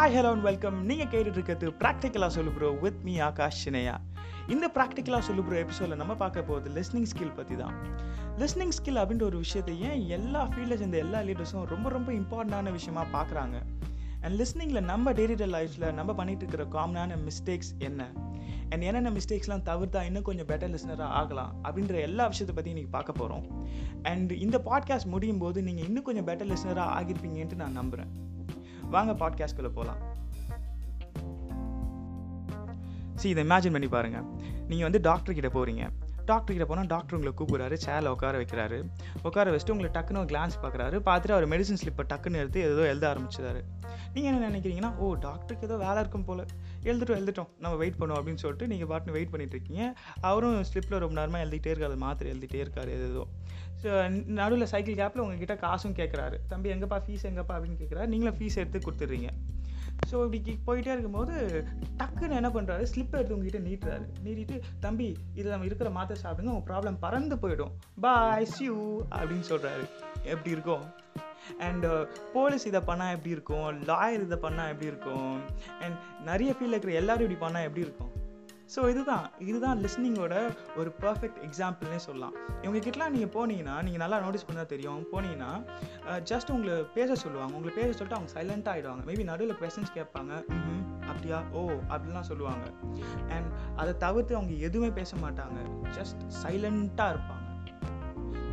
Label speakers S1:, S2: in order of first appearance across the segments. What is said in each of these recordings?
S1: Hi hello and welcome நீங்கள் கேட்டுட்டு இருக்கிறது ப்ராக்டிக்கலாக சொல்லு ப்ரோ வித் மீ ஆகாஷ் சினையா இந்த ப்ராக்டிக்கலாக சொல்லு ப்ரோ எபிசோடில் நம்ம பார்க்க போகிறது லிஸ்னிங் ஸ்கில் பற்றி தான் லிஸ்னிங் ஸ்கில் அப்படின்ற ஒரு விஷயத்தை ஏன் எல்லா ஃபீல்டில் சேர்ந்த எல்லா லீடர்ஸும் ரொம்ப ரொம்ப இம்பார்ட்டண்டான விஷயமா பார்க்குறாங்க? அண்ட் லிஸ்னிங்கில் நம்ம டெய்லி லைஃப்பில் நம்ம பண்ணிகிட்டு இருக்கிற காமனான மிஸ்டேக்ஸ் என்ன? அண்ட் என்னென்ன மிஸ்டேக்ஸ்லாம் தவிர்த்தா இன்னும் கொஞ்சம் பெட்டர் லிஸ்னராக ஆகலாம்? அப்படின்ற எல்லா விஷயத்தை பற்றி இன்றைக்கி பார்க்க போகிறோம் அண்ட் இந்த பாட்காஸ்ட் முடியும் போது நீங்கள் இன்னும் கொஞ்சம் பெட்டர் லிஸ்னராக ஆகிருப்பீங்கன்ட்டு நான் நம்புகிறேன் வாங்க பாட்காஸ்ட்குள்ளே போகலாம் சரி இதை இமேஜின் பண்ணி பாருங்கள் நீங்கள் வந்து டாக்டர் கிட்ட போகிறீங்க டாக்டர் கிட்ட போனால் டாக்டர் உங்களை கூப்பிடுறாரு சேரில் உட்கார வைக்கிறாரு. உட்கார வச்சுட்டு உங்களை டக்குன்னு கிளான்ஸ் பார்க்குறாரு. பார்த்துட்டு அவர் மெடிசன் ஸ்லிப்பை டக்குன்னு எடுத்து ஏதோ எழுத ஆரம்பிச்சிடாரு நீங்கள் என்ன நினைக்கிறீங்கன்னா ஓ டாக்டருக்கு ஏதோ வேலை இருக்கும் போல். எழுதிட்டோம் எழுதிட்டோம். நம்ம வெயிட் பண்ணுவோம் அப்படின்னு சொல்லிட்டு நீங்கள் பாட்டுன்னு வெயிட் பண்ணிட்டு இருக்கீங்க. அவரும் ஸ்லிப்பில் ரொம்ப நேரமாக எழுதிட்டே இருக்காரு. மாத்திரை எழுதிட்டே இருக்காரு ஏதோ ஸோ நடுவில் சைக்கிள் கேப்பில் உங்ககிட்ட காசும் கேட்குறாரு தம்பி எங்கப்பா ஃபீஸ் எங்கப்பா? அப்படின்னு கேட்குறாரு நீங்களும் ஃபீஸ் எடுத்து கொடுத்துட்றீங்க. ஸோ இப்படி போயிட்டே இருக்கும்போது டக்குன்னு என்ன பண்ணுறாரு ஸ்லிப்பை எடுத்து உங்ககிட்ட நீட்டுறாரு. நீட்டிட்டு தம்பி இதில் நம்ம இருக்கிற மாத்திரை சாப்பிடுங்க உங்கள் ப்ராப்ளம் பறந்து போயிடும். பாய் சியூ அப்படின்னு சொல்கிறாரு எப்படி இருக்கும்? அண்ட் போலீஸ் uh, இதை பண்ணால் எப்படி இருக்கும்? லாயர் இதை பண்ணால் எப்படி இருக்கும்? அண்ட் நிறைய ஃபீல்டில் இருக்கிற எல்லோரும் இப்படி பண்ணால் எப்படி இருக்கும்? ஸோ இதுதான் இதுதான் லிஸ்னிங்கோட ஒரு பர்ஃபெக்ட் எக்ஸாம்பிள்னே சொல்லலாம். இவங்க கிட்டலாம் நீங்கள் போனீங்கன்னா நீங்கள் நல்லா நோட்டீஸ் பண்ணால் தெரியும். போனீங்கன்னா ஜஸ்ட் உங்களை பேச சொல்லுவாங்க. உங்களை பேச சொல்லிட்டு அவங்க சைலண்ட்டாக ஆகிடுவாங்க மேபி நடுவில் கொஸ்டின்ஸ் கேட்பாங்க. ம் அப்படியா? ஓ அப்படிலாம் சொல்லுவாங்க. அண்ட் அதை தவிர்த்து அவங்க எதுவுமே பேச மாட்டாங்க. ஜஸ்ட் சைலண்ட்டாக இருப்பாங்க.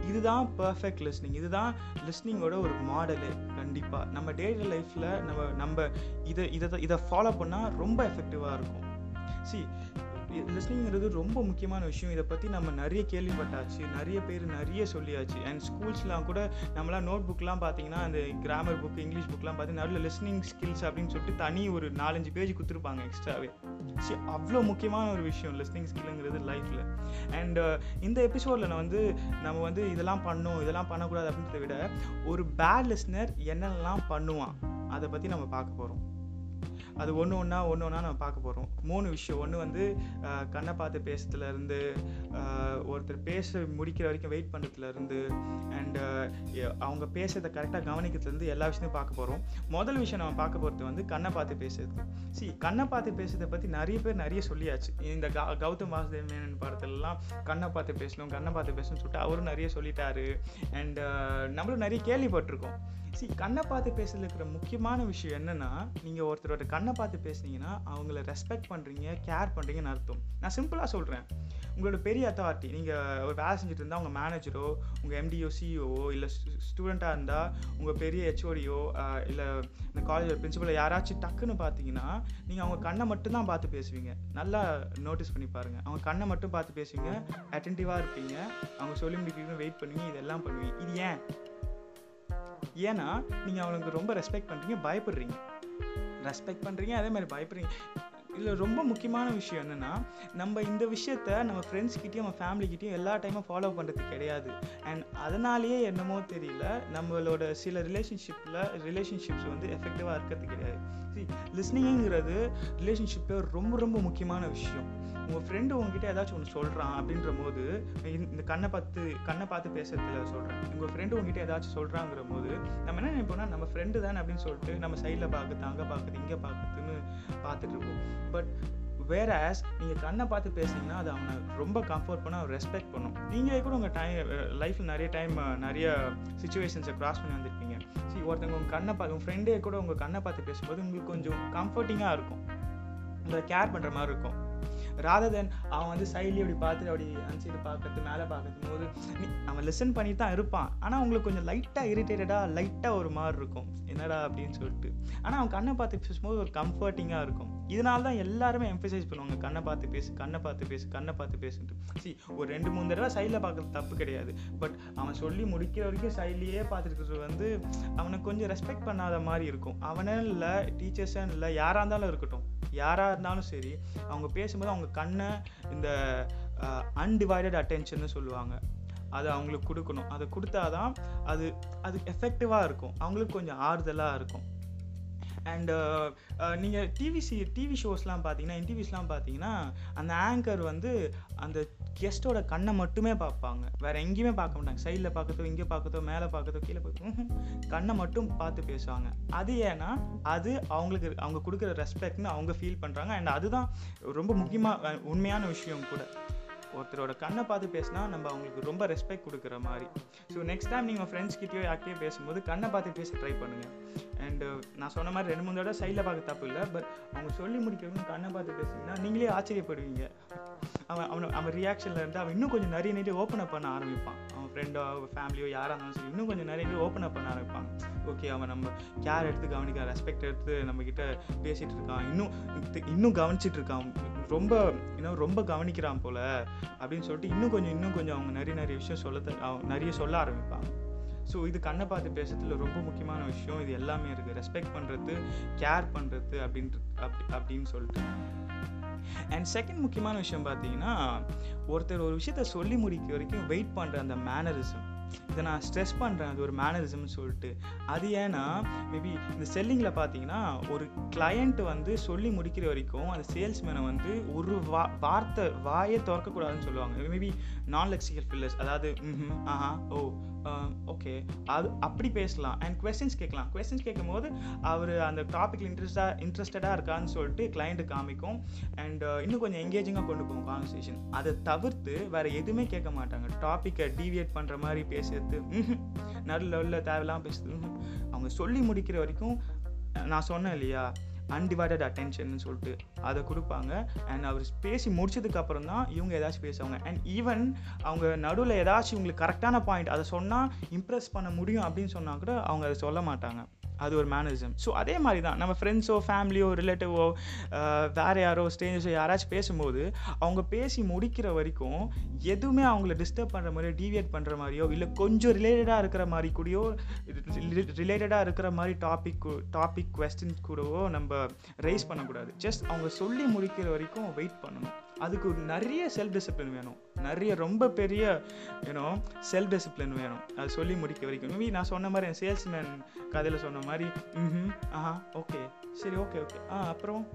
S1: இதுதான் பர்ஃபெக்ட் லிஸ்னிங் இதுதான் லிஸ்னிங்கோட ஒரு மாடலு கண்டிப்பாக நம்ம டெய்லி லைஃப்பில் நம்ம நம்ம இதை இதை இதை ஃபாலோ பண்ணால் ரொம்ப எஃபெக்டிவாக இருக்கும். சி லிஸ்னிங்கிறது ரொம்ப முக்கியமான விஷயம். இதை பற்றி நம்ம நிறைய கேள்விப்பட்டாச்சு நிறைய பேர் நிறைய சொல்லியாச்சு. அண்ட் ஸ்கூல்ஸ்லாம் கூட நம்மளாம் நோட் புக்லாம் பார்த்தீங்கன்னா அந்த கிராமர் புக் இங்கிலீஷ் புக்லாம் பார்த்து நல்ல லிஸ்னிங் ஸ்கில்ஸ் அப்படின்னு சொல்லிட்டு தனி ஒரு நாலஞ்சு பேஜ் கொடுத்துருப்பாங்க எக்ஸ்ட்ராவே சி அவ்வளோ முக்கியமான ஒரு விஷயம் லிஸ்னிங் ஸ்கில்லுங்கிறது லைஃப்பில் அண்ட் இந்த எபிசோடில் நான் வந்து நம்ம வந்து இதெல்லாம் பண்ணோம் இதெல்லாம் பண்ணக்கூடாது அப்படின்றத விட ஒரு பேட் லிஸ்னர் என்னென்னலாம் பண்ணுவான் அதை பற்றி நம்ம பார்க்க போகிறோம் அது ஒன்று ஒன்றா ஒன்று ஒன்றா நம்ம பார்க்க போகிறோம் மூணு விஷயம். ஒன்று வந்து கண்ணை பார்த்து பேசுறதுலேருந்து ஒருத்தர் பேச முடிக்கிற வரைக்கும் வெயிட் பண்ணுறதுலேருந்து அண்டு அவங்க பேசுறதை கரெக்டாக கவனிக்கிறதுலேருந்து எல்லா விஷயத்தையும் பார்க்க போகிறோம் முதல் விஷயம் நம்ம பார்க்க போகிறது வந்து கண்ணை பார்த்து பேசுறது. சி கண்ணை பார்த்து பேசுறதை பற்றி நிறைய பேர் நிறைய சொல்லியாச்சு. இந்த க கௌதம் வாசுதேவ் மேனன் படத்துலலாம் கண்ணை பார்த்து பேசணும் கண்ணை பார்த்து பேசணும்னு சொல்லிட்டு அவரும் நிறைய சொல்லிட்டாரு. அண்டு நம்மளும் நிறைய கேள்விப்பட்டிருக்கோம். சி கண்ணை பார்த்து பேசுறதுல இருக்கிற முக்கியமான விஷயம் என்னன்னா நீங்கள் ஒருத்தரோட கண்ணை பார்த்து பேசுனீங்கன்னா அவங்கள ரெஸ்பெக்ட் பண்ணுறீங்க கேர் பண்ணுறீங்கன்னு அர்த்தம். நான் சிம்பிளாக சொல்கிறேன் உங்களோட பெரிய அத்தாரிட்டி நீங்கள் ஒரு வேலை செஞ்சுட்டு இருந்தால் உங்கள் மேனேஜரோ உங்கள் எம்டிஓ சிஇஓ இல்லை ஸ்டூடெண்ட்டாக இருந்தால் உங்கள் பெரிய ஹெச்ஓடியோ இல்லை இந்த காலேஜோட பிரின்சிபலோ யாராச்சும் டக்குன்னு பார்த்தீங்கன்னா நீங்கள் அவங்க கண்ணை மட்டும்தான் பார்த்து பேசுவீங்க. நல்லா நோட்டீஸ் பண்ணி பாருங்கள் அவங்க கண்ணை மட்டும் பார்த்து பேசுவீங்க அட்டென்டிவாக இருப்பீங்க. அவங்க சொல்லி முடிக்கிறீங்க வெயிட் பண்ணுவீங்க இதெல்லாம் பண்ணுவீங்க. இது ஏன்? ஏன்னா நீங்கள் அவங்களுக்கு ரொம்ப ரெஸ்பெக்ட் பண்ணுறீங்க பயப்படுறீங்க. ரெஸ்பெக்ட் பண்ணுறீங்க அதே மாதிரி பயப்படுறீங்க. இதில் ரொம்ப முக்கியமான விஷயம் என்னென்னா நம்ம இந்த விஷயத்த நம்ம ஃப்ரெண்ட்ஸ்கிட்டையும் நம்ம ஃபேமிலிக்கிட்டையும் எல்லா டைமும் ஃபாலோ பண்ணுறது கிடையாது. அண்ட் அதனாலேயே என்னமோ தெரியல நம்மளோட சில ரிலேஷன்ஷிப்பில் ரிலேஷன்ஷிப்ஸ் வந்து எஃபெக்டிவாக இருக்கிறது கிடையாது. சரி லிஸ்னிங்கிறது ரிலேஷன்ஷிப்பில் ரொம்ப ரொம்ப முக்கியமான விஷயம். உங்கள் ஃப்ரெண்டு உங்ககிட்ட ஏதாச்சும் ஒன்று சொல்கிறான் அப்படின்ற போது இந்த கண்ணை பார்த்து கண்ணை பார்த்து பேசுறதுல சொல்கிறேன் உங்கள் ஃப்ரெண்டு உங்ககிட்ட ஏதாச்சும் சொல்கிறாங்கிற போது நம்ம என்ன நினைப்போம்னா நம்ம ஃப்ரெண்டு தானே அப்படின்னு சொல்லிட்டு நம்ம சைடில் பார்க்குது அங்கே பார்க்குது இங்கே பார்க்குது பார்த்துட்டு பட் வேற ஆஸ் நீங்கள் கண்ணை பார்த்து பேசுனீங்கன்னா அது அவனை ரொம்ப கம்ஃபர்ட் பண்ண அவன் ரெஸ்பெக்ட் பண்ணும். நீங்களே கூட உங்கள் டைம் லைஃப்பில் நிறைய டைம் நிறைய சுச்சுவேஷன்ஸை க்ராஸ் பண்ணி வந்திருப்பீங்க. சரி ஒருத்தவங்க உங்கள் கண்ணை பார்த்து உங்கள் ஃப்ரெண்டே கூட உங்கள் கண்ணை பார்த்து பேசும்போது உங்களுக்கு கொஞ்சம் கம்ஃபர்டிங்காக இருக்கும். உங்களை கேர் பண்ணுற மாதிரி இருக்கும். ராதர் தென் அவன் வந்து சைட்லேயே அப்படி பார்த்துட்டு அப்படி அனுப்பிச்சிட்டு பார்க்கறது மேலே பார்க்கறது போது அவன் லெசன் பண்ணி தான் இருப்பான். ஆனால் அவங்களுக்கு கொஞ்சம் லைட்டாக இரிட்டேட்டடாக லைட்டாக ஒரு மாதிரி இருக்கும். என்னடா அப்படின்னு சொல்லிட்டு. ஆனால் அவன் கண்ணை பார்த்து பேசும்போது ஒரு கம்ஃபர்டிங்காக இருக்கும். இதனால தான் எல்லாருமே எம்பசைஸ் பண்ணுவாங்க. கண்ணை பார்த்து பேசு கண்ணை பார்த்து பேசு கண்ணை பார்த்து பேசுன்ட்டு. சி ஒரு ரெண்டு மூணு தடவை சைடில் பார்க்குறது தப்பு கிடையாது. பட் அவன் சொல்லி முடிக்கிற வரைக்கும் சைட்லேயே பார்த்துருக்கிறது வந்து அவனை கொஞ்சம் ரெஸ்பெக்ட் பண்ணாத மாதிரி இருக்கும். அவனே இல்லை டீச்சர்ஸே இல்லை யாராக இருந்தாலும் இருக்கட்டும். யாராக இருந்தாலும் சரி அவங்க பேசும்போது அவங்க கண்ணை இந்த அன்டிவைடட் அட்டென்ஷன்னு சொல்லுவாங்க. அதை அவங்களுக்கு கொடுக்கணும். அதை கொடுத்தாதான் அது அது எஃபெக்டிவாக இருக்கும். அவங்களுக்கு கொஞ்சம் ஆறுதலாக இருக்கும். அண்டு uh, uh, நீங்கள் டிவி சி டிவி ஷோஸ்லாம் பார்த்தீங்கன்னா இன்டர்வியூஸ்லாம் பார்த்தீங்கன்னா அந்த ஆங்கர் வந்து அந்த கெஸ்ட்டோட கண்ணை மட்டுமே பார்ப்பாங்க. வேறு எங்கேயுமே பார்க்க மாட்டாங்க. சைடில் பார்க்கறதோ இங்கே பார்க்கறதோ மேலே பார்க்கறதோ கீழே பார்க்கறதோ கண்ணை மட்டும் பார்த்து பேசுவாங்க. அது ஏன்னா அது அவங்களுக்கு அவங்க கொடுக்குற ரெஸ்பெக்ட்னு அவங்க ஃபீல் பண்ணுறாங்க அண்ட் அதுதான் ரொம்ப முக்கியமாக உண்மையான விஷயம் கூட. ஒருத்தரோட கண்ணை பார்த்து பேசினா நம்ம அவங்களுக்கு ரொம்ப ரெஸ்பெக்ட் கொடுக்குற மாதிரி. ஸோ நெக்ஸ்ட் டைம் நீங்கள் ஃப்ரெண்ட்ஸ் கிட்டயோ யார்கிட்டயோ பேசும்போது கண்ணை பார்த்து பேச ட்ரை பண்ணுங்கள் அண்டு uh, நான் சொன்ன மாதிரி ரெண்டு மூணு தடவை சைடில் பார்க்க தப்பு இல்லை பட் அவங்க சொல்லி முடிக்கிறவங்க கண்ணை பார்த்து பேசுனீங்கன்னா நீங்களே ஆச்சரியப்படுவீங்க. அவன் அவனை அவன் ரியாக்ஷனில் இருந்து அவன் இன்னும் கொஞ்சம் நிறைய நிறைய ஓப்பன் அப் பண்ண ஆரம்பிப்பான். அவன் ஃப்ரெண்டோ ஃபேமிலியோ யாராக இருந்தாலும் சரி இன்னும் கொஞ்சம் நிறைய ஓப்பன் அப் பண்ண ஆரம்பிப்பான். ஓகே அவன் நம்ம கேர் எடுத்து கவனிக்க ரெஸ்பெக்ட் எடுத்து நம்மக்கிட்ட பேசிகிட்டு இருக்கான். இன்னும் இன்னும் கவனிச்சிட்டு இருக்கான். ரொம்ப இன்னும் ரொம்ப கவனிக்கிறான் போல அப்படின்னு சொல்லிட்டு இன்னும் கொஞ்சம் இன்னும் கொஞ்சம் அவங்க நிறைய நிறைய விஷயம் சொல்ல நிறைய சொல்ல ஆரம்பிப்பாங்க. ஸோ இது கண்ணை பார்த்து பேசுறதுல ரொம்ப முக்கியமான விஷயம். இது எல்லாமே இருக்குது ரெஸ்பெக்ட் பண்ணுறது கேர் பண்ணுறது அப்படின்ட்டு அப்படி அப்படின்னு சொல்லிட்டு. அண்ட் செகண்ட் முக்கியமான விஷயம் பார்த்தீங்கன்னா ஒருத்தர் ஒரு விஷயத்த சொல்லி முடிக்க வரைக்கும் வெயிட் பண்ணுற அந்த மேனரிசம் இதை நான் ஸ்ட்ரெஸ் பண்ணுறேன் அது ஒரு மேனரிசம்னு சொல்லிட்டு. அது ஏன்னா மேபி இந்த செல்லிங்கில் பார்த்தீங்கன்னா ஒரு கிளையண்ட் வந்து சொல்லி முடிக்கிற வரைக்கும் அந்த சேல்ஸ்மேனை வந்து ஒரு வா வார்த்தை வாயை திறக்கக்கூடாதுன்னு சொல்லுவாங்க. மேபி நான் லெக்சிக்கல் ஃபில்லர்ஸ் அதாவது ஆஹா ஓ ஓகே அது அப்படி பேசலாம். அண்ட் கொஸ்டின்ஸ் கேட்கலாம். கொஸ்டின்ஸ் கேட்கும் போது அவர் அந்த டாப்பிக்கில் இன்ட்ரெஸ்டாக இன்ட்ரெஸ்டடாக இருக்கான்னு சொல்லிட்டு கிளைண்ட்டு காமிக்கும். அண்ட் இன்னும் கொஞ்சம் எங்கேஜிங்காக கொண்டு போகும் கான்வர்சேஷன் அதை தவிர்த்து வேறு எதுவுமே கேட்க மாட்டாங்க. டாப்பிக்கை டீவியேட் பண்ணுற மாதிரி பேசுறது நல்ல லெவலில் தேவையில்லாமல் பேசுறது அவங்க சொல்லி முடிக்கிற வரைக்கும் நான் சொன்னேன் இல்லையா அன்டிவைடட் அட்டென்ஷன் சொல்லிட்டு. அதை கொடுப்பாங்க. அண்ட் அவர் பேசி முடிச்சதுக்கு அப்புறம் தான் இவங்க ஏதாச்சும் பேசுவாங்க. அண்ட் ஈவன் அவங்க நடுவில் ஏதாச்சும் இவங்களுக்கு கரெக்டான பாயிண்ட் அதை சொன்னால் இம்ப்ரெஸ் பண்ண முடியும் அப்படின்னு சொன்னால் கூட அவங்க அதை சொல்ல மாட்டாங்க. அது ஒரு மேனரிசம் ஸோ அதே மாதிரி தான் நம்ம ஃப்ரெண்ட்ஸோ ஃபேமிலியோ ரிலேட்டிவோ வேறு யாரோ ஸ்டேஞ்சஸோ யாராச்சும் பேசும்போது அவங்க பேசி முடிக்கிற வரைக்கும் எதுவுமே அவங்கள டிஸ்டர்ப் பண்ணுற மாதிரியோ டீவியேட் பண்ணுற மாதிரியோ இல்லை கொஞ்சம் ரிலேட்டடாக இருக்கிற மாதிரி கூடயோ ரிலேட்டடாக இருக்கிற மாதிரி டாபிக் டாபிக் கொஸ்டின் கூடவோ நம்ம ரைஸ் பண்ணக்கூடாது. ஜஸ்ட் அவங்க சொல்லி முடிக்கிற வரைக்கும் வெயிட் பண்ணணும். அதுக்கு நிறைய செல்ஃப் டிசிப்ளின் வேணும். நிறைய ரொம்ப பெரிய ஏன்னோ செல்ஃப் டிசிப்ளின் வேணும். அது சொல்லி முடிக்க வரைக்கும். மேபி நான் சொன்ன மாதிரி என் சேல்ஸ்மேன் கதையில் சொன்ன மாதிரி ம் ஆஹா ஓகே சரி ஓகே ஓகே ஆ அப்புறம்?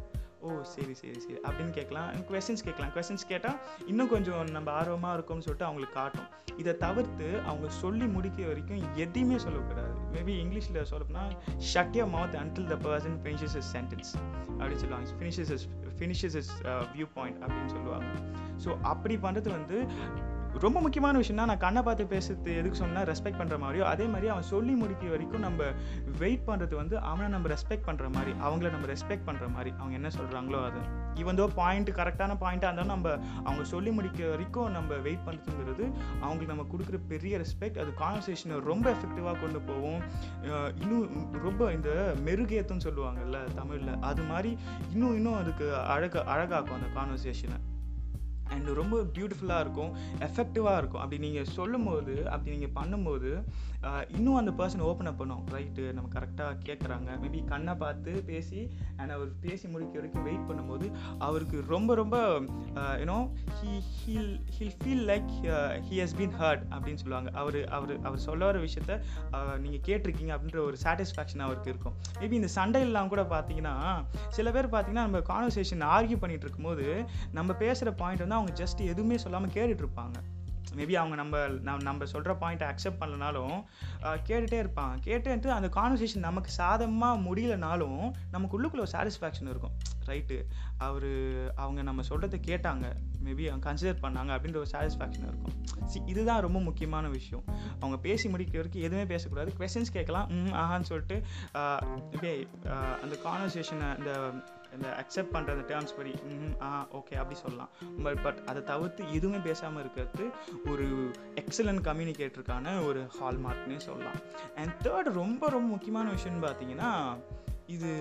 S1: ஓ சரி சரி சரி. அப்படின்னு கேட்கலாம். கொஸ்டின்ஸ் கேட்கலாம். கொஸ்டின்ஸ் கேட்டால் இன்னும் கொஞ்சம் நம்ம ஆர்வமாக இருக்கும்னு சொல்லிட்டு அவங்களுக்கு காட்டும். இதை தவிர்த்து அவங்க சொல்லி முடிக்க வரைக்கும் எதையுமே சொல்லக்கூடாது. மேபி இங்கிலீஷில் சொல்லப்போனா shut your mouth until the person finishes his sentence அப்படின்னு சொல்லுவாங்க. Finishes his finishes his view point அப்படின்னு சொல்லுவாங்க. ஸோ அப்படி பண்ணுறது வந்து ரொம்ப முக்கியமான விஷயம்னா நான் கண்ணை பார்த்து பேசுறது எதுக்கு சொன்னால் ரெஸ்பெக்ட் பண்ணுற மாதிரியோ அதே மாதிரி அவன் சொல்லி முடிக்கிற வரைக்கும் நம்ம வெயிட் பண்ணுறது வந்து அவனை நம்ம ரெஸ்பெக்ட் பண்ணுற மாதிரி அவங்கள நம்ம ரெஸ்பெக்ட் பண்ணுற மாதிரி அவங்க என்ன சொல்கிறாங்களோ அது. ஈவன் தோ பாயிண்ட் கரெக்டான பாயிண்ட்டாக இருந்தாலும் நம்ம அவங்க சொல்லி முடிக்கிற வரைக்கும் நம்ம வெயிட் பண்ணுறதுங்கிறது அவங்களுக்கு நம்ம கொடுக்குற பெரிய ரெஸ்பெக்ட் அது கான்வர்சேஷனை ரொம்ப எஃபெக்டிவாக கொண்டு போவோம் இன்னும் ரொம்ப இந்த மெருகேத்தம்னு சொல்லுவாங்கல்ல தமிழில் அது மாதிரி இன்னும் இன்னும் அதுக்கு அழக அழகாக்கும் அந்த கான்வர்சேஷனை அண்ட் ரொம்ப பியூட்டிஃபுல்லாக இருக்கும் எஃபெக்டிவாக இருக்கும். அப்படி நீங்கள் சொல்லும்போது அப்படி நீங்கள் பண்ணும்போது இன்னும் அந்த பர்சன் ஓப்பன் அப் பண்ணும். ரைட்டு நம்ம கரெக்டாக கேட்குறாங்க மேபி கண்ணை பார்த்து பேசி அண்ட் அவர் பேசி முடிக்க வரைக்கும் வெயிட் பண்ணும்போது அவருக்கு ரொம்ப ரொம்ப you know he he'll he'll feel like he has been hurt அப்படின்னு சொல்லுவாங்க. அவர் அவர் அவர் சொல்ல வர விஷயத்த நீங்கள் கேட்டிருக்கீங்க அப்படின்ற ஒரு சாட்டிஸ்ஃபேக்ஷன் அவருக்கு இருக்கும். மேபி இந்த சண்டையெல்லாம் கூட பார்த்தீங்கன்னா சில பேர் பார்த்தீங்கன்னா நம்ம கான்வர்சேஷன் ஆர்கியூ பண்ணிகிட்டு இருக்கும்போது நம்ம பேசுகிற பாயிண்ட் வந்து அவங்க ஜஸ்ட் எதுவுமே சொல்லாமல் கேட்டுட்ருப்பாங்க மேபி அவங்க நம்ம நம்ம சொல்கிற பாயிண்ட்டை அக்செப்ட் பண்ணலனாலும் கேட்டுகிட்டே இருப்பான் கேட்டுட்டு அந்த கான்வர்சேஷன் நமக்கு சாதமாக முடியலனாலும் நமக்கு உள்ளுக்குள்ள ஒரு சாட்டிஸ்ஃபேக்ஷன் இருக்கும். ரைட்டு அவர் அவங்க நம்ம சொல்கிறத கேட்டாங்க. மேபி அவங்க கன்சிடர் பண்ணாங்க அப்படின்ற ஒரு சாட்டிஸ்ஃபேக்ஷன் இருக்கும். சி இதுதான் ரொம்ப முக்கியமான விஷயம். அவங்க பேசி முடிக்கிற வரைக்கும் எதுவுமே பேசக்கூடாது. கொஷின்ஸ் கேட்கலாம். ம் ஆஹான்னு சொல்லிட்டு அந்த கான்வர்சேஷனை அந்த இந்த அக்செப்ட் பண்ணுற அந்த டேர்ம்ஸ் படி ஆ ஓகே அப்படி சொல்லலாம். பட் பட் அதை தவிர்த்து எதுவுமே பேசாமல் இருக்கிறது ஒரு எக்ஸலன்ட் கம்யூனிகேட்டருக்கான ஒரு ஹால்மார்க்னே சொல்லலாம். அண்ட் தேர்ட் ரொம்ப ரொம்ப முக்கியமான விஷயம்னு பார்த்தீங்கன்னா இது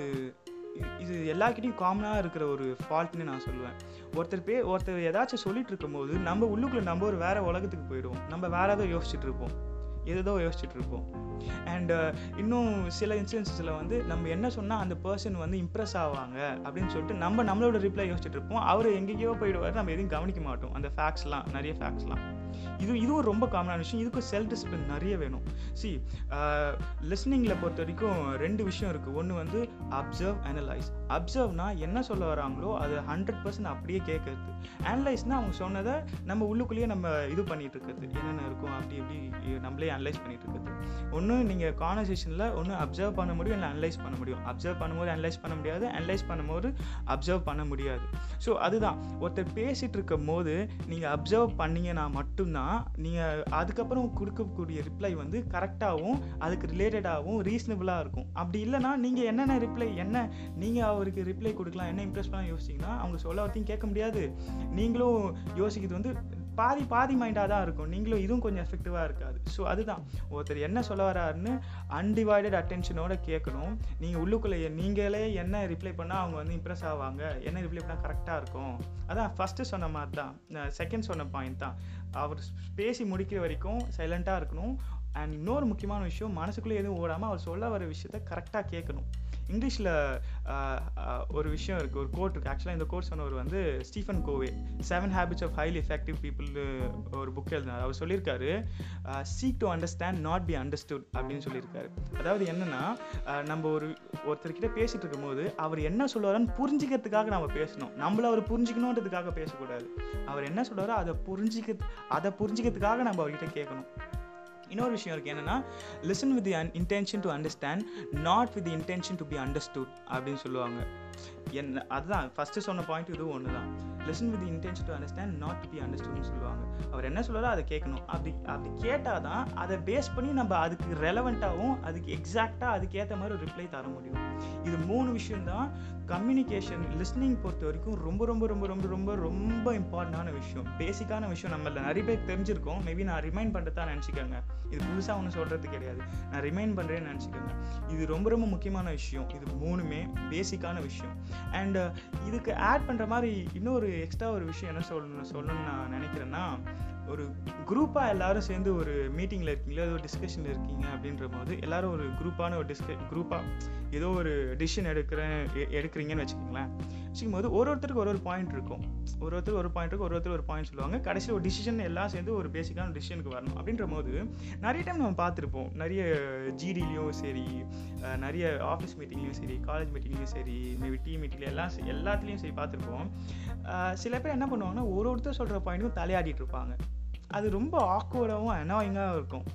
S1: இது எல்லாருக்கிட்டையும் காமனாக இருக்கிற ஒரு ஃபால்ட்னு நான் சொல்லுவேன். ஒருத்தர் பே ஒருத்தர் ஏதாச்சும் சொல்லிட்டு இருக்கும்போது நம்ம உள்ளுக்குள்ளே நம்ம ஒரு வேறு உலகத்துக்கு போயிடுவோம். நம்ம வேறு ஏதோ யோசிச்சுட்டு இருப்போம். எதோ யோசிச்சுட்டு இருப்போம் அண்டு uh, இன்னும் சில இன்சிடென்ட்ஸில் வந்து நம்ம என்ன சொன்னால் அந்த பர்சன் வந்து இம்ப்ரெஸ் ஆவாங்க அப்படின்னு சொல்லிட்டு நம்ம நம்மளோட ரிப்ளை யோசிச்சுட்டு இருப்போம் அவர் எங்கேயோ போயிடுவார் நம்ம எதையும் கவனிக்க மாட்டோம். அந்த ஃபேக்ட்ஸ்லாம் நிறைய ஃபேக்ட்ஸ்லாம் இது இதுவும் ரொம்ப காமனான விஷயம். இதுக்கும் செல்ஃப் டிசிப்ளின் நிறைய வேணும். சி uh, லிஸ்னிங்கில் பொறுத்த வரைக்கும் ரெண்டு விஷயம் இருக்குது ஒன்று வந்து அப்சர்வ் அனலைஸ் அப்சர்வ்னா என்ன சொல்ல வராங்களோ அது ஹண்ட்ரட் பர்சன்ட் அப்படியே கேட்கறது அனலைஸ்னால் அவங்க சொன்னதை நம்ம உள்ளுக்குள்ளேயே நம்ம இது பண்ணிட்டு இருக்கிறது என்னென்ன இருக்கும் அப்படி இப்படி நம்மளே அனலைஸ் பண்ணிட்டு இருக்கிறது ஒன்று நீங்கள் கான்வர்சேஷனில் ஒன்று அப்சர்வ் பண்ண முடியும் இல்லை அனலைஸ் பண்ண முடியும். அப்சர்வ் பண்ணும்போது அனலைஸ் பண்ண முடியாது அனலைஸ் பண்ணும்போது அப்சர்வ் பண்ண முடியாது. ஸோ அதுதான். ஒருத்தர் பேசிகிட்டு இருக்கும் போது நீங்கள் அப்சர்வ் பண்ணீங்கன்னா மட்டும்தான் நீங்கள் அதுக்கப்புறம் கொடுக்கக்கூடிய ரிப்ளை வந்து கரெக்டாகவும் அதுக்கு ரிலேட்டடாகவும் ரீசனபிளாக இருக்கும். அப்படி இல்லைனா நீங்கள் என்னென்ன ரிப்ளை என்ன நீங்கள் அவருக்கு ரிப்ளை கொடுக்கலாம் என்ன இம்ப்ரெஸ் பண்ணலாம் யோசிச்சிங்கன்னா அவங்க சொல்ல வரத்தையும் கேட்க முடியாது. நீங்களும் யோசிக்கிறது வந்து பாதி பாதி மைண்டாக தான் இருக்கும். நீங்களும் இதுவும் கொஞ்சம் எஃபெக்டிவாக இருக்காது. ஸோ அதுதான். ஒருத்தர் என்ன சொல்ல வராருன்னு அன்டிவைடட் அட்டென்ஷனோட கேட்கணும். நீங்கள் உள்ளுக்குள்ளே நீங்களே என்ன ரிப்ளை பண்ணால் அவங்க வந்து இம்ப்ரெஸ் ஆவாங்க? என்ன ரிப்ளை பண்ணால் கரெக்டாக இருக்கும்? அதான் ஃபஸ்ட்டு சொன்ன மாதிரி தான். செகண்ட் சொன்ன பாயிண்ட் தான். அவர் பேசி முடிக்கிற வரைக்கும் சைலண்ட்டாக இருக்கணும். அண்ட் இன்னொரு முக்கியமான விஷயம் மனசுக்குள்ளே எதுவும் ஓடாமல் அவர் சொல்ல வர விஷயத்த கரெக்டாக கேட்கணும். இங்கிலீஷில் ஒரு விஷயம் இருக்குது ஒரு கோட் இருக்குது ஆக்சுவலாக இந்த கோட் சொன்னவர் வந்து Stephen Covey. Seven habits of highly effective people ஒரு புக் எழுதினார். அவர் சொல்லியிருக்காரு seek to understand not be understood அப்படின்னு சொல்லியிருக்காரு. அதாவது என்னென்னா நம்ம ஒரு ஒருத்தர்கிட்ட பேசிகிட்டு இருக்கும்போது அவர் என்ன சொல்லுவாருன்னு புரிஞ்சிக்கிறதுக்காக நம்ம பேசணும். நம்மள அவர் புரிஞ்சிக்கணுன்றதுக்காக பேசக்கூடாது. அவர் என்ன சொல்கிறாரோ அதை புரிஞ்சிக்க அதை புரிஞ்சிக்கிறதுக்காக நம்ம அவர்கிட்ட கேட்கணும். இன்னொரு விஷயம் இருக்குது என்னென்னா listen with intention to understand not with intention to be understood அப்படின்னு சொல்லுவாங்க. என்ன அதுதான். ஃபஸ்ட்டு சொன்ன பாயிண்ட் இதுவும் ஒன்று தான் listen with intention to understand not to be அண்டர்ஸ்டுட்னு சொல்லுவாங்க. அவர் என்ன சொல்கிறாரோ அதை கேட்கணும். அப்படி அப்படி கேட்டால் தான் அதை பேஸ் பண்ணி நம்ம அதுக்கு ரெலவெண்ட்டாகவும் அதுக்கு எக்ஸாக்டாக அதுக்கேற்ற மாதிரி ஒரு ரிப்ளை தர முடியும். இது மூணு விஷயம்தான் கம்யூனிகேஷன் லிஸ்னிங் பொறுத்த வரைக்கும் ரொம்ப ரொம்ப ரொம்ப ரொம்ப ரொம்ப ரொம்ப இம்பார்ட்டண்டான விஷயம். பேசிக்கான விஷயம். நம்மள நிறைய பேர் தெரிஞ்சிருக்கோம். மேபி நான் ரிமைண்ட் பண்ணுறதா நினச்சிக்கோங்க. இது புதுசாக ஒன்றும் சொல்கிறது கிடையாது. நான் ரிமைண்ட் பண்ணுறேன்னு நினச்சிக்கோங்க. இது ரொம்ப ரொம்ப முக்கியமான விஷயம். இது மூணுமே பேசிக்கான விஷயம். அண்ட் இதுக்கு ஆட் பண்ணுற மாதிரி இன்னொரு எக்ஸ்ட்ரா ஒரு விஷயம் என்ன சொல்லணும் சொல்லணும்னு நான் நினைக்கிறேன்னா ஒரு குரூப்பாக எல்லாரும் சேர்ந்து ஒரு மீட்டிங்கில் இருக்கீங்களா? ஏதோ டிஸ்கஷனில் இருக்கீங்க அப்படின்ற போது எல்லாரும் ஒரு குரூப்பான ஒரு டிஸ்க குரூப்பாக ஏதோ ஒரு டிசிஷன் எடுக்கிறேன் எடுக்கிறீங்கன்னு வச்சுக்கோங்களேன். வச்சுக்கும் போது ஒரு ஒருத்தருக்கு ஒரு ஒரு பாயிண்ட் இருக்கும். ஒரு ஒருத்தர் ஒரு பாயிண்ட் இருக்கும் ஒரு ஒருத்தர் ஒரு பாயிண்ட் சொல்லுவாங்க. கடைசியில் ஒரு டிசிஷன் எல்லாம் சேர்ந்து ஒரு பேசிக்கான டிசிஷனுக்கு வரணும். அப்படின்ற போது நிறைய டைம் நம்ம பார்த்துருப்போம். நிறைய ஜிடிலையும் சரி நிறைய ஆஃபீஸ் மீட்டிங்லேயும் சரி காலேஜ் மீட்டிங்லேயும் சரி மேபி டீ மீட்டிங்ல எல்லாம் எல்லாத்துலேயும் சரி பார்த்துருப்போம். சில பேர் என்ன பண்ணுவாங்கன்னா ஒரு ஒருத்தர் சொல்கிற பாயிண்ட்டும் தலையாடிட்டு இருப்பாங்க. அது ரொம்ப ஆக்வர்டாகவும் அனாயிங்காகவும் இருக்கும்.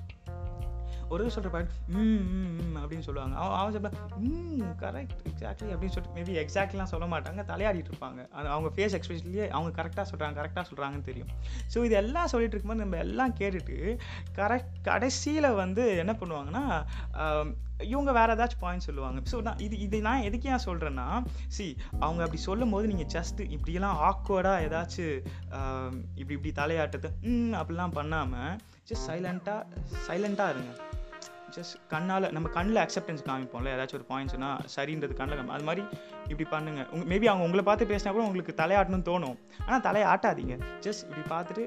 S1: ஒரு சொல்கிற பாயிண்ட் ம் அப்படின்னு சொல்லுவாங்க. அவன் அவன் சொல்ல ம் கரெக்ட் எக்ஸாக்ட்லி அப்படின்னு சொல்லிட்டு மேபி எக்ஸாக்ட்லாம் சொல்ல மாட்டாங்க தலையாடிட்டு இருப்பாங்க. அது அவங்க ஃபேஸ் எக்ஸ்பிரஷன்லேயே அவங்க கரெக்டாக சொல்கிறாங்க கரெக்டாக சொல்கிறாங்கன்னு தெரியும். ஸோ இது எல்லாம் சொல்லிட்டு இருக்கும்போது நம்ம எல்லாம் கேட்டுட்டு கரெக்ட் கடைசியில் வந்து என்ன பண்ணுவாங்கன்னா இவங்க வேறு ஏதாச்சும் பாயிண்ட் சொல்லுவாங்க. ஸோ நான் இது இது நான் எதுக்கு ஏன் சொல்கிறேன்னா சி அவங்க அப்படி சொல்லும் போது நீங்கள் ஜஸ்ட்டு இப்படியெல்லாம் ஆக்வர்டாக ஏதாச்சும் இப்படி இப்படி தலையாட்டத்தை ம் அப்படிலாம் பண்ணாமல் ஜஸ்ட் சைலண்ட்டாக சைலண்ட்டாக இருங்க. ஜஸ்ட் கண்ணால் நம்ம கண்ணில் அக்செப்டன்ஸ் காமிப்போம்ல ஏதாச்சும் ஒரு பாயிண்ட் சொன்னால் சரின்றது கண்ணில் அது மாதிரி இப்படி பண்ணுங்க. உங்கள் மேபி அவங்க உங்களை பார்த்து பேசினா கூட உங்களுக்கு தலையாட்டணும்னு தோணும். ஆனால் தலையை ஆட்டாதீங்க. ஜஸ்ட் இப்படி பார்த்துட்டு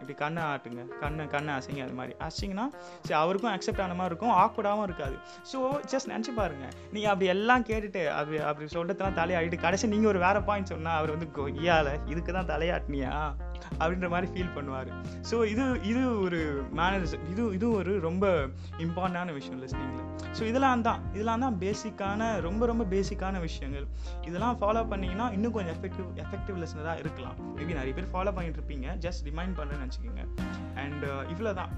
S1: இப்படி கண்ணை ஆட்டுங்க. கண்ணை கண்ணை அசைங்க அது மாதிரி. அசைங்கன்னா சரி அவருக்கும் அக்செப்ட் ஆன மாதிரி இருக்கும். ஆக்வர்டாகவும் இருக்காது. ஸோ ஜஸ்ட் நினச்சி பாருங்கள் நீங்கள் அப்படி எல்லாம் கேட்டுட்டு அப்படி அப்படி சொல்கிறதுலாம் தலையாடிட்டு கடைசி நீங்கள் ஒரு வேறு பாயிண்ட் சொன்னால் அவர் வந்து கொய்யால இதுக்கு தான் தலையாட்டினியா? அப்படின்ற மாதிரி ஃபீல் பண்ணுவார். ஸோ இது இது ஒரு மேனர்ஸ் இது இது ஒரு ரொம்ப இம்பார்ட்டண்டான விஷயம் லிஸ்னிங்கில் ஸோ இதெல்லாம் தான் இதெல்லாம் தான் பேசிக்கான ரொம்ப ரொம்ப பேசிக்கான விஷயங்கள். இதெல்லாம் ஃபாலோ பண்ணிங்கன்னா இன்னும் கொஞ்சம் எஃபெக்டிவ் எஃபெக்டிவ் லிஸ்னராக இருக்கலாம். மேபி நிறைய பேர் ஃபாலோ பண்ணிட்டு இருப்பீங்க ஜஸ்ட் ரிமைண்ட் பண்ணுறேன்னு நினச்சிக்கோங்க. அண்ட் uh, இவ்வளோ தான்.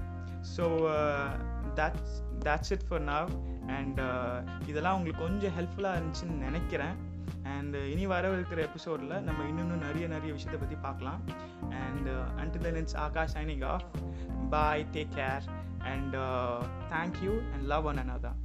S1: So that's that's it for now and இதெல்லாம் உங்களுக்கு கொஞ்சம் ஹெல்ப்ஃபுல்லாக இருந்துச்சுன்னு நினைக்கிறேன். அண்ட் uh, இனி வரவிருக்கிற எபிசோடில் நம்ம இன்னும் நிறைய நிறைய விஷயத்தை பற்றி பார்க்கலாம். And and then it's Akash signing off bye take care and thank you and love one another